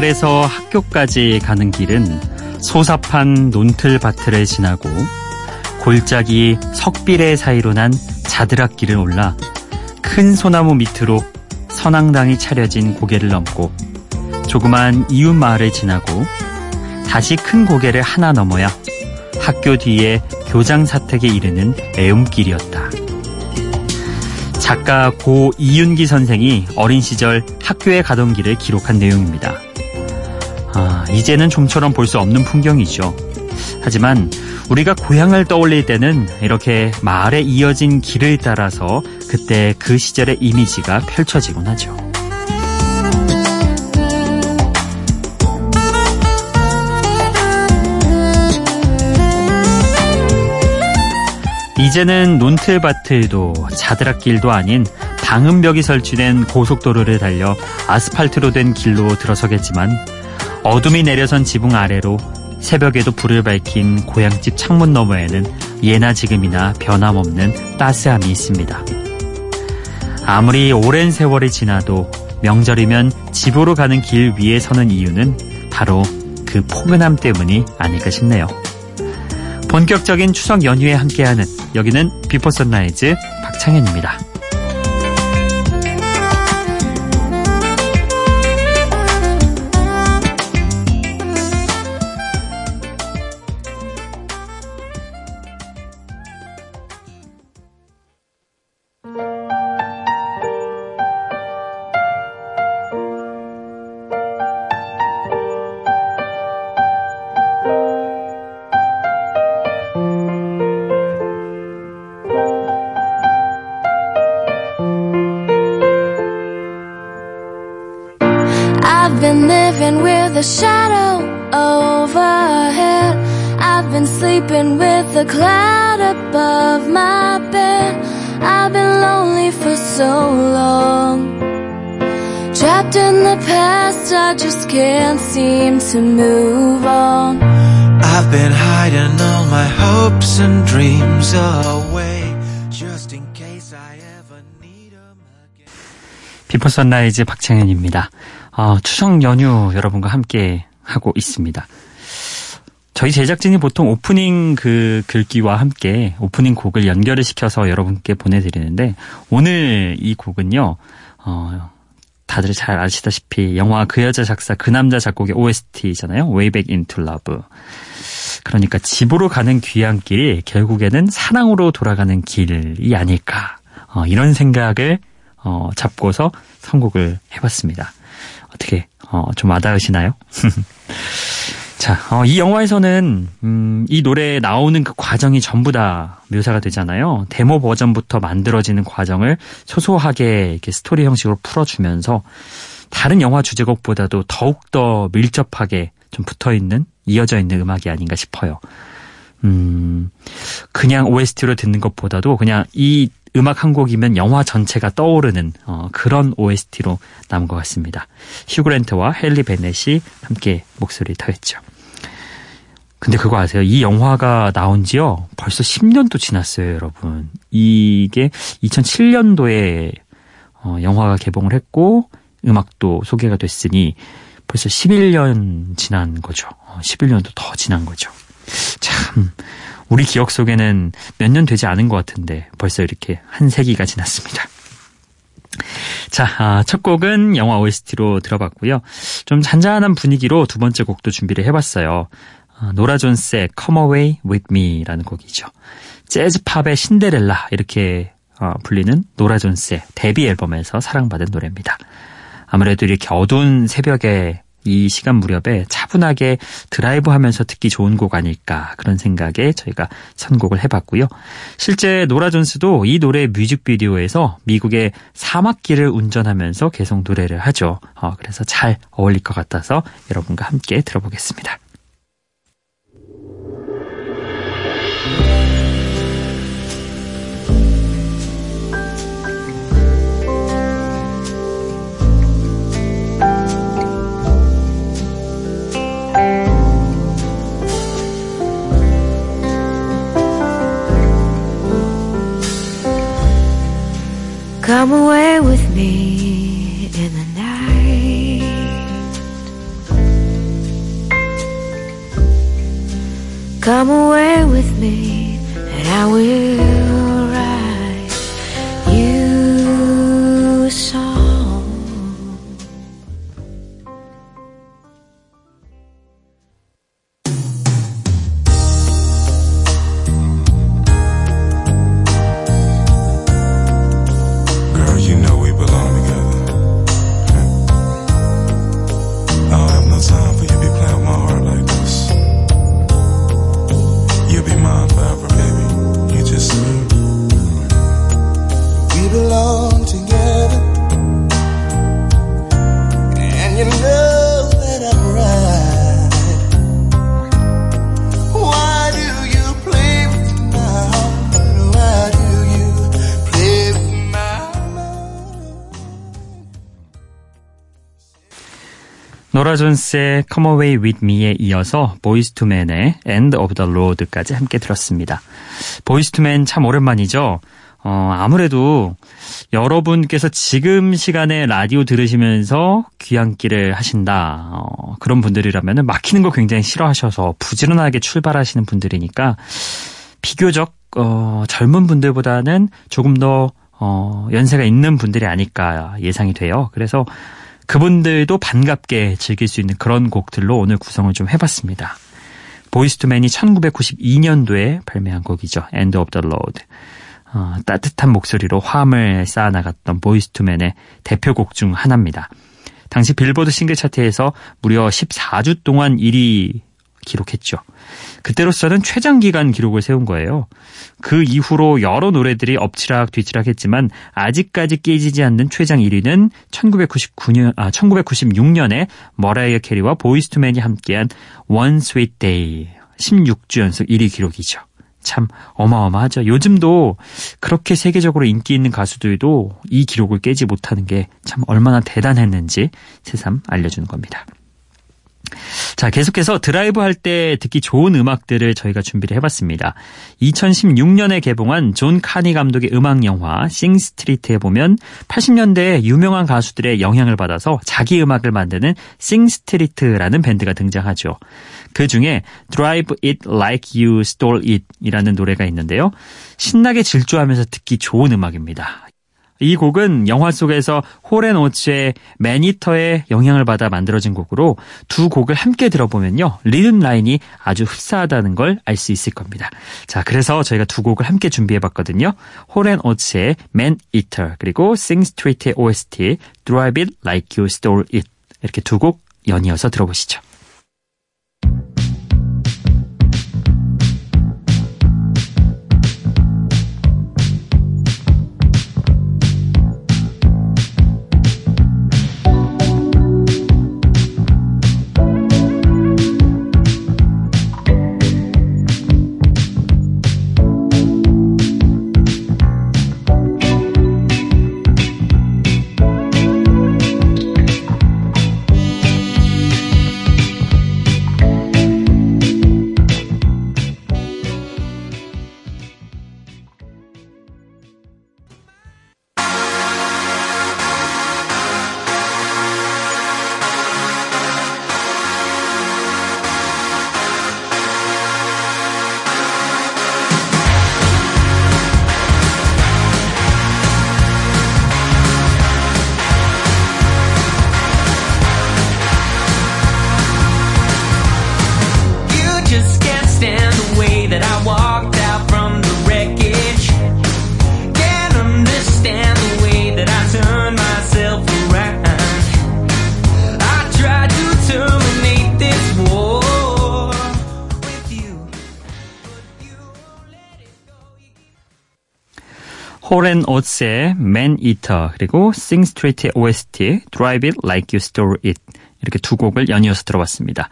마을에서 학교까지 가는 길은 소삽한 논틀밭을 지나고 골짜기 석비례 사이로 난 자드락길을 올라 큰 소나무 밑으로 선앙당이 차려진 고개를 넘고 조그만 이웃 마을을 지나고 다시 큰 고개를 하나 넘어야 학교 뒤에 교장 사택에 이르는 애움길이었다. 작가 고 이윤기 선생이 어린 시절 학교에 가던 길을 기록한 내용입니다. 아, 이제는 좀처럼 볼 수 없는 풍경이죠. 하지만 우리가 고향을 떠올릴 때는 이렇게 마을에 이어진 길을 따라서 그때 그 시절의 이미지가 펼쳐지곤 하죠. 이제는 논틀밭들도 자드락길도 아닌 방음벽이 설치된 고속도로를 달려 아스팔트로 된 길로 들어서겠지만 어둠이 내려선 지붕 아래로 새벽에도 불을 밝힌 고향집 창문 너머에는 예나 지금이나 변함없는 따스함이 있습니다. 아무리 오랜 세월이 지나도 명절이면 집으로 가는 길 위에 서는 이유는 바로 그 포근함 때문이 아닐까 싶네요. 본격적인 추석 연휴에 함께하는 여기는 Before Sunrise 박창현입니다. a shadow overhead. I've been sleeping with a cloud above my bed. I've been lonely for so long. Trapped in the past, I just can't seem to move on. I've been hiding all my hopes and dreams away just in case I ever need them again. 비포 선라이즈 박창현입니다. 어, 추석 연휴 여러분과 함께 하고 있습니다. 저희 제작진이 보통 오프닝 그 글귀와 함께 오프닝 곡을 연결을 시켜서 여러분께 보내드리는데 오늘 이 곡은요, 어, 다들 잘 아시다시피 영화 그 여자 작사 그 남자 작곡의 OST잖아요. Way Back Into Love. 그러니까 집으로 가는 귀향길이 결국에는 사랑으로 돌아가는 길이 아닐까. 어, 이런 생각을 어, 잡고서 선곡을 해봤습니다. 어떻게 어, 좀 와닿으시나요? 자, 어, 이 영화에서는 음, 이 노래에 나오는 그 과정이 전부 다 묘사가 되잖아요. 데모 버전부터 만들어지는 과정을 소소하게 이렇게 스토리 형식으로 풀어주면서 다른 영화 주제곡보다도 더욱 더 밀접하게 좀 붙어 있는 이어져 있는 음악이 아닌가 싶어요. 음, 그냥 OST로 듣는 것보다도 그냥 이 음악 한 곡이면 영화 전체가 떠오르는 어, 그런 OST로 남은 것 같습니다. 휴그랜트와 헨리 베넷이 함께 목소리를 타했죠. 근데 그거 아세요? 이 영화가 나온 지요 벌써 10년도 지났어요, 여러분. 이게 2007년도에 어, 영화가 개봉을 했고 음악도 소개가 됐으니 벌써 11년 지난 거죠. 어, 11년도 더 지난 거죠. 참 우리 기억 속에는 몇 년 되지 않은 것 같은데 벌써 이렇게 한 세기가 지났습니다. 자, 아, 첫 곡은 영화 OST로 들어봤고요. 좀 잔잔한 분위기로 두 번째 곡도 준비를 해봤어요. 아, 노라 존스의 Come Away With Me라는 곡이죠. 재즈 팝의 신데렐라 이렇게 어, 불리는 노라 존스의 데뷔 앨범에서 사랑받은 노래입니다. 아무래도 이렇게 어두운 새벽에 이 시간 무렵에 차분하게 드라이브 하면서 듣기 좋은 곡 아닐까 그런 생각에 저희가 선곡을 해봤고요. 실제 노라 존스도 이 노래 뮤직비디오에서 미국의 사막길을 운전하면서 계속 노래를 하죠. 어, 그래서 잘 어울릴 것 같아서 여러분과 함께 들어보겠습니다. 노라 존스의 Come Away With Me에 이어서 보이스 투맨의 End of the Road까지 함께 들었습니다. 보이스 투맨 참 오랜만이죠? 어, 아무래도 여러분께서 지금 시간에 라디오 들으시면서 귀향길을 하신다. 어, 그런 분들이라면 막히는 거 굉장히 싫어하셔서 부지런하게 출발하시는 분들이니까 비교적 어, 젊은 분들보다는 조금 더 어, 연세가 있는 분들이 아닐까 예상이 돼요. 그래서 그분들도 반갑게 즐길 수 있는 그런 곡들로 오늘 구성을 좀 해봤습니다. 보이스투맨이 1992년도에 발매한 곡이죠. End of the Road. 어, 따뜻한 목소리로 화음을 쌓아나갔던 보이스투맨의 대표곡 중 하나입니다. 당시 빌보드 싱글 차트에서 무려 14주 동안 1위 기록했죠. 그때로서는 최장기간 기록을 세운 거예요. 그 이후로 여러 노래들이 엎치락 뒤치락 했지만 아직까지 깨지지 않는 최장 1위는 1999년, 아, 1996년에 머라이어 캐리와 보이스투맨이 함께한 One Sweet Day 16주 연속 1위 기록이죠. 참 어마어마하죠. 요즘도 그렇게 세계적으로 인기 있는 가수들도 이 기록을 깨지 못하는 게 참 얼마나 대단했는지 새삼 알려주는 겁니다. 자, 계속해서 드라이브 할 때 듣기 좋은 음악들을 저희가 준비를 해봤습니다. 2016년에 개봉한 존 카니 감독의 음악 영화 Sing Street에 보면 80년대에 유명한 가수들의 영향을 받아서 자기 음악을 만드는 싱스트리트라는 밴드가 등장하죠. 그 중에 Drive It Like You Stole It 이라는 노래가 있는데요. 신나게 질주하면서 듣기 좋은 음악입니다. 이 곡은 영화 속에서 홀앤오츠의 매니터의 영향을 받아 만들어진 곡으로 두 곡을 함께 들어보면요. 리듬 라인이 아주 흡사하다는 걸 알 수 있을 겁니다. 자, 그래서 저희가 두 곡을 함께 준비해 봤거든요. 홀앤오츠의 Man Eater 그리고 Sing Street의 OST Drive It Like 이렇게 두 곡 연이어서 들어보시죠. 홀앤 오츠의 Man Eater 그리고 Sing Street의 OST Drive It Like You Stole It 이렇게 두 곡을 연이어서 들어봤습니다.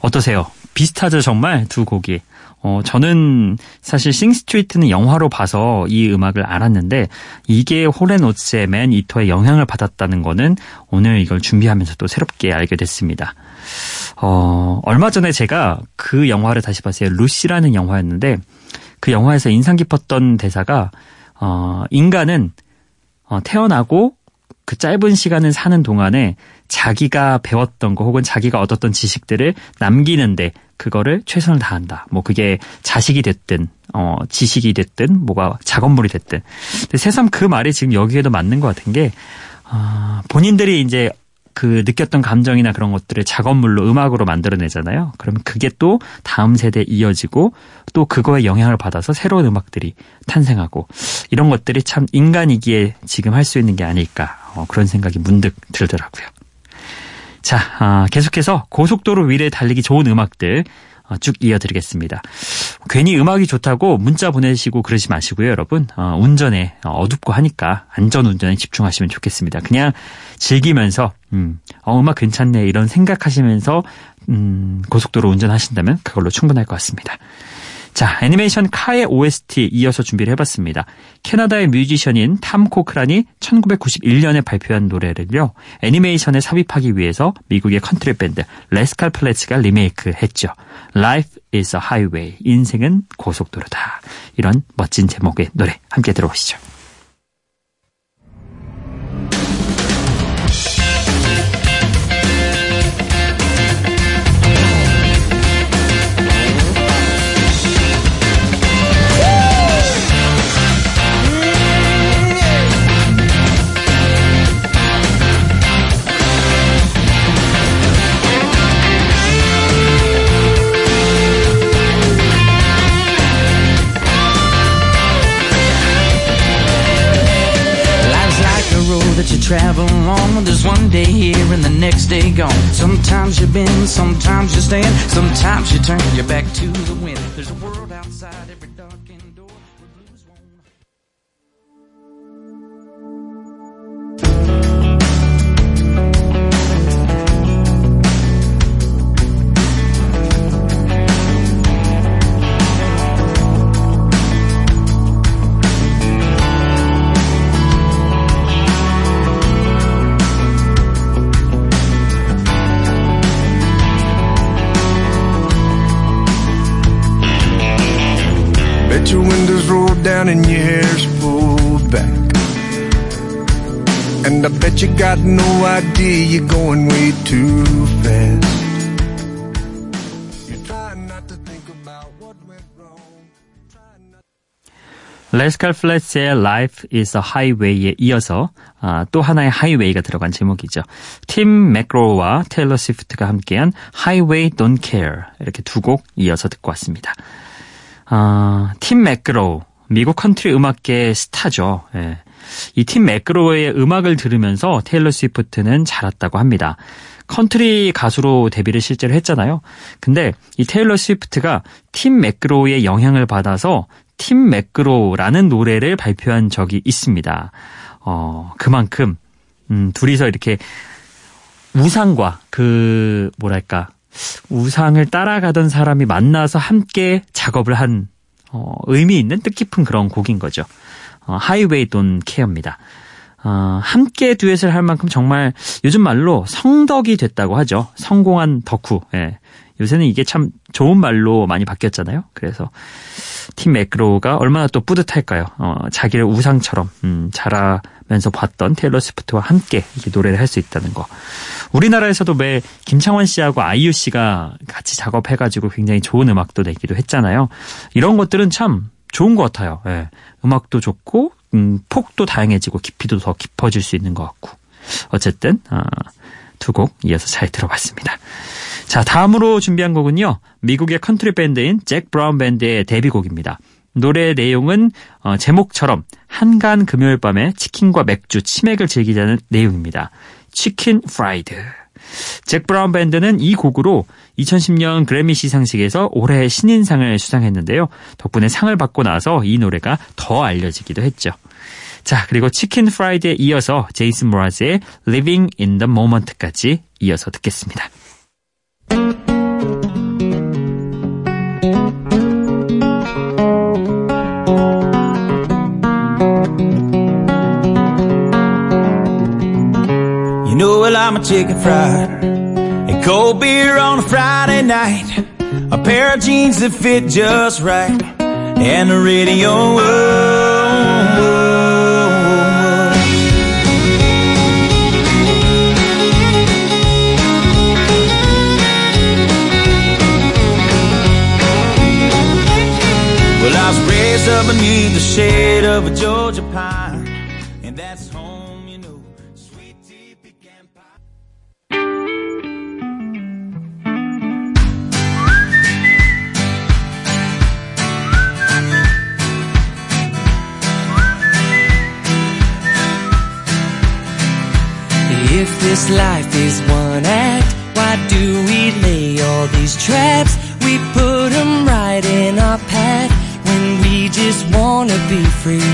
어떠세요? 비슷하죠 정말 두 곡이. 어, 저는 사실 Sing Street는 영화로 봐서 이 음악을 알았는데 이게 Hall & Oates의 Maneater의 영향을 받았다는 거는 오늘 이걸 준비하면서 또 새롭게 알게 됐습니다. 어, 얼마 전에 제가 그 영화를 다시 봤어요. 루시라는 영화였는데 그 영화에서 인상 깊었던 대사가 어, 인간은 어, 태어나고 그 짧은 시간을 사는 동안에 자기가 배웠던 거 혹은 자기가 얻었던 지식들을 남기는데 그거를 최선을 다한다. 뭐 그게 자식이 됐든 어 지식이 됐든 뭐가 작업물이 됐든. 근데 새삼 그 말이 지금 여기에도 맞는 것 같은 게 아, 본인들이 이제 그 느꼈던 감정이나 그런 것들을 작업물로 음악으로 만들어내잖아요. 그러면 그게 또 다음 세대에 이어지고 또 그거에 영향을 받아서 새로운 음악들이 탄생하고 이런 것들이 참 인간이기에 지금 할 수 있는 게 아닐까 어, 그런 생각이 문득 들더라고요. 자, 아, 계속해서 고속도로 위를 달리기 좋은 음악들 어, 쭉 이어드리겠습니다. 괜히 음악이 좋다고 문자 보내시고 그러지 마시고요, 여러분. 어, 운전에 어, 어둡고 하니까 안전 운전에 집중하시면 좋겠습니다. 그냥 즐기면서 음, 어, 음악 괜찮네 이런 생각하시면서 음, 고속도로 운전하신다면 그걸로 충분할 것 같습니다. 자, 애니메이션 Car의 OST 이어서 준비를 해봤습니다. 캐나다의 뮤지션인 탐 코크란이 1991년에 발표한 노래를요, 애니메이션에 삽입하기 위해서 미국의 컨트리 밴드 레스칼 플래츠가 리메이크 했죠. Life is a Highway. 인생은 고속도로다. 이런 멋진 제목의 노래 함께 들어보시죠. Day gone. Sometimes you bend, sometimes you stand, sometimes you turn your back to Bet you got no idea you're going way too fast. 레스칼 플랫의 Life is a Highway에 이어서 아, 또 하나의 하이웨이가 들어간 제목이죠. 팀 맥그로우와 테일러 스위프트가 함께한 Highway Don't Care 이렇게 두 곡 이어서 듣고 왔습니다. 아, 팀 맥그로우 미국 컨트리 음악계의 스타죠. 예. 이 팀 맥그로우의 음악을 들으면서 테일러 스위프트는 자랐다고 합니다. 컨트리 가수로 데뷔를 실제로 했잖아요. 근데 이 테일러 스위프트가 팀 맥그로우의 영향을 받아서 팀 맥그로우라는 노래를 발표한 적이 있습니다. 어, 그만큼 음, 둘이서 이렇게 우상과 그 뭐랄까 우상을 따라가던 사람이 만나서 함께 작업을 한 어, 의미 있는 뜻깊은 그런 곡인 거죠. 어, Highway Don't Care입니다. 어, 함께 듀엣을 할 만큼 정말 요즘 말로 성덕이 됐다고 하죠. 성공한 덕후. 예. 요새는 이게 참 좋은 말로 많이 바뀌었잖아요. 그래서 팀 맥그로우가 얼마나 또 뿌듯할까요? 어, 자기를 우상처럼 음, 자라면서 봤던 테일러 스위프트와 함께 이렇게 노래를 할 수 있다는 거. 우리나라에서도 왜 김창완 씨하고 아이유 씨가 같이 작업해가지고 굉장히 좋은 음악도 내기도 했잖아요. 이런 것들은 참 좋은 것 같아요. 예. 음악도 좋고 음, 폭도 다양해지고 깊이도 더 깊어질 수 있는 것 같고. 어쨌든 아, 두곡 이어서 잘 들어봤습니다. 자, 다음으로 준비한 곡은요. 미국의 컨트리 밴드인 Zac Brown Band의 데뷔곡입니다. 노래의 내용은 어, 제목처럼 한가한 금요일 밤에 치킨과 맥주, 치맥을 즐기자는 내용입니다. Chicken Fried. Zac Brown Band는 이 곡으로 2010년 그래미 시상식에서 올해의 신인상을 수상했는데요. 덕분에 상을 받고 나서 이 노래가 더 알려지기도 했죠. 자, 그리고 치킨 프라이드에 이어서 제이슨 모라즈의 Living in the Moment까지 이어서 듣겠습니다. A chicken fried. And cold beer on a Friday night. A pair of jeans that fit just right. And the radio whoa, life is one act, why do we lay all these traps? We put them right in our path when we just wanna be free.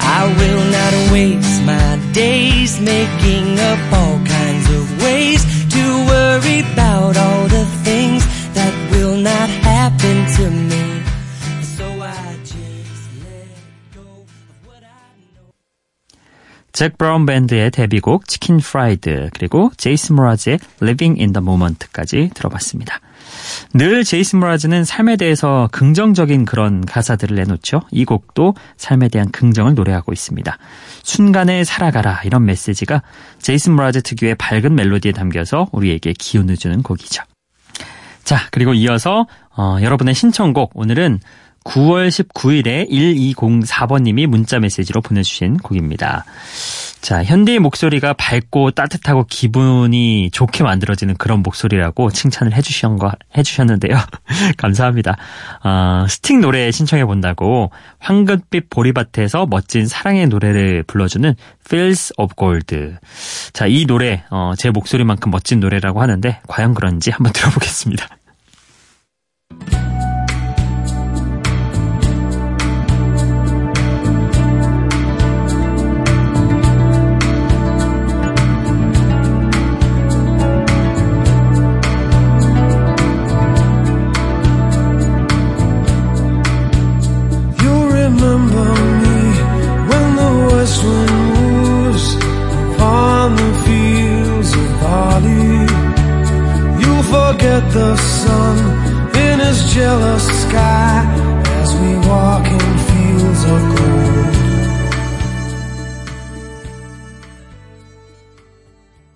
I will not waste my days making up all kinds of ways Zac Brown Band의 데뷔곡 Chicken Fried 그리고 제이슨 므라즈의 Living in the Moment까지 들어봤습니다. 늘 제이슨 므라즈는 삶에 대해서 긍정적인 그런 가사들을 내놓죠. 이 곡도 삶에 대한 긍정을 노래하고 있습니다. 순간에 살아가라 이런 메시지가 제이슨 므라즈 특유의 밝은 멜로디에 담겨서 우리에게 기운을 주는 곡이죠. 자, 그리고 이어서 어, 여러분의 신청곡 오늘은 9월 19일에 1204번님이 문자 메시지로 보내주신 곡입니다. 자, 현대의 목소리가 밝고 따뜻하고 기분이 좋게 만들어지는 그런 목소리라고 칭찬을 해주신 거, 해주셨는데요. 감사합니다. 어, 스틱 노래 신청해 본다고 황금빛 보리밭에서 멋진 사랑의 노래를 불러주는 Fields of Gold. 자, 이 노래, 어, 제 목소리만큼 멋진 노래라고 하는데, 과연 그런지 한번 들어보겠습니다.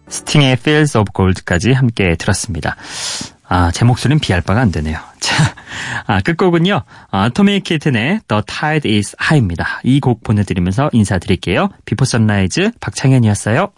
스팅의 Fields of Gold까지 함께 들었습니다. 아, 제 목소리는 비할 바가 안 되네요. 자, 아, 끝곡은요, Atomic Kitten의 The Tide is High입니다. 이 곡 보내드리면서 인사드릴게요. Before Sunrise 박창현이었어요.